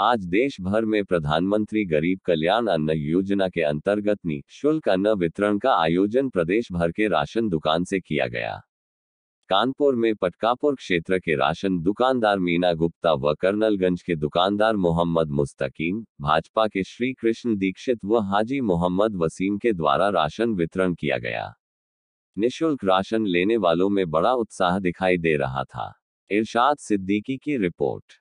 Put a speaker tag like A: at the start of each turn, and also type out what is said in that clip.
A: आज देश भर में प्रधानमंत्री गरीब कल्याण अन्न योजना के अंतर्गत निःशुल्क अन्न वितरण का आयोजन प्रदेश भर के राशन दुकान से किया गया। कानपुर में पटकापुर क्षेत्र के राशन दुकानदार मीना गुप्ता व कर्नलगंज के दुकानदार मोहम्मद मुस्तकीम, भाजपा के श्री कृष्ण दीक्षित व हाजी मोहम्मद वसीम के द्वारा राशन वितरण किया गया। निशुल्क राशन लेने वालों में बड़ा उत्साह दिखाई दे रहा था। इरशाद सिद्दीकी की रिपोर्ट।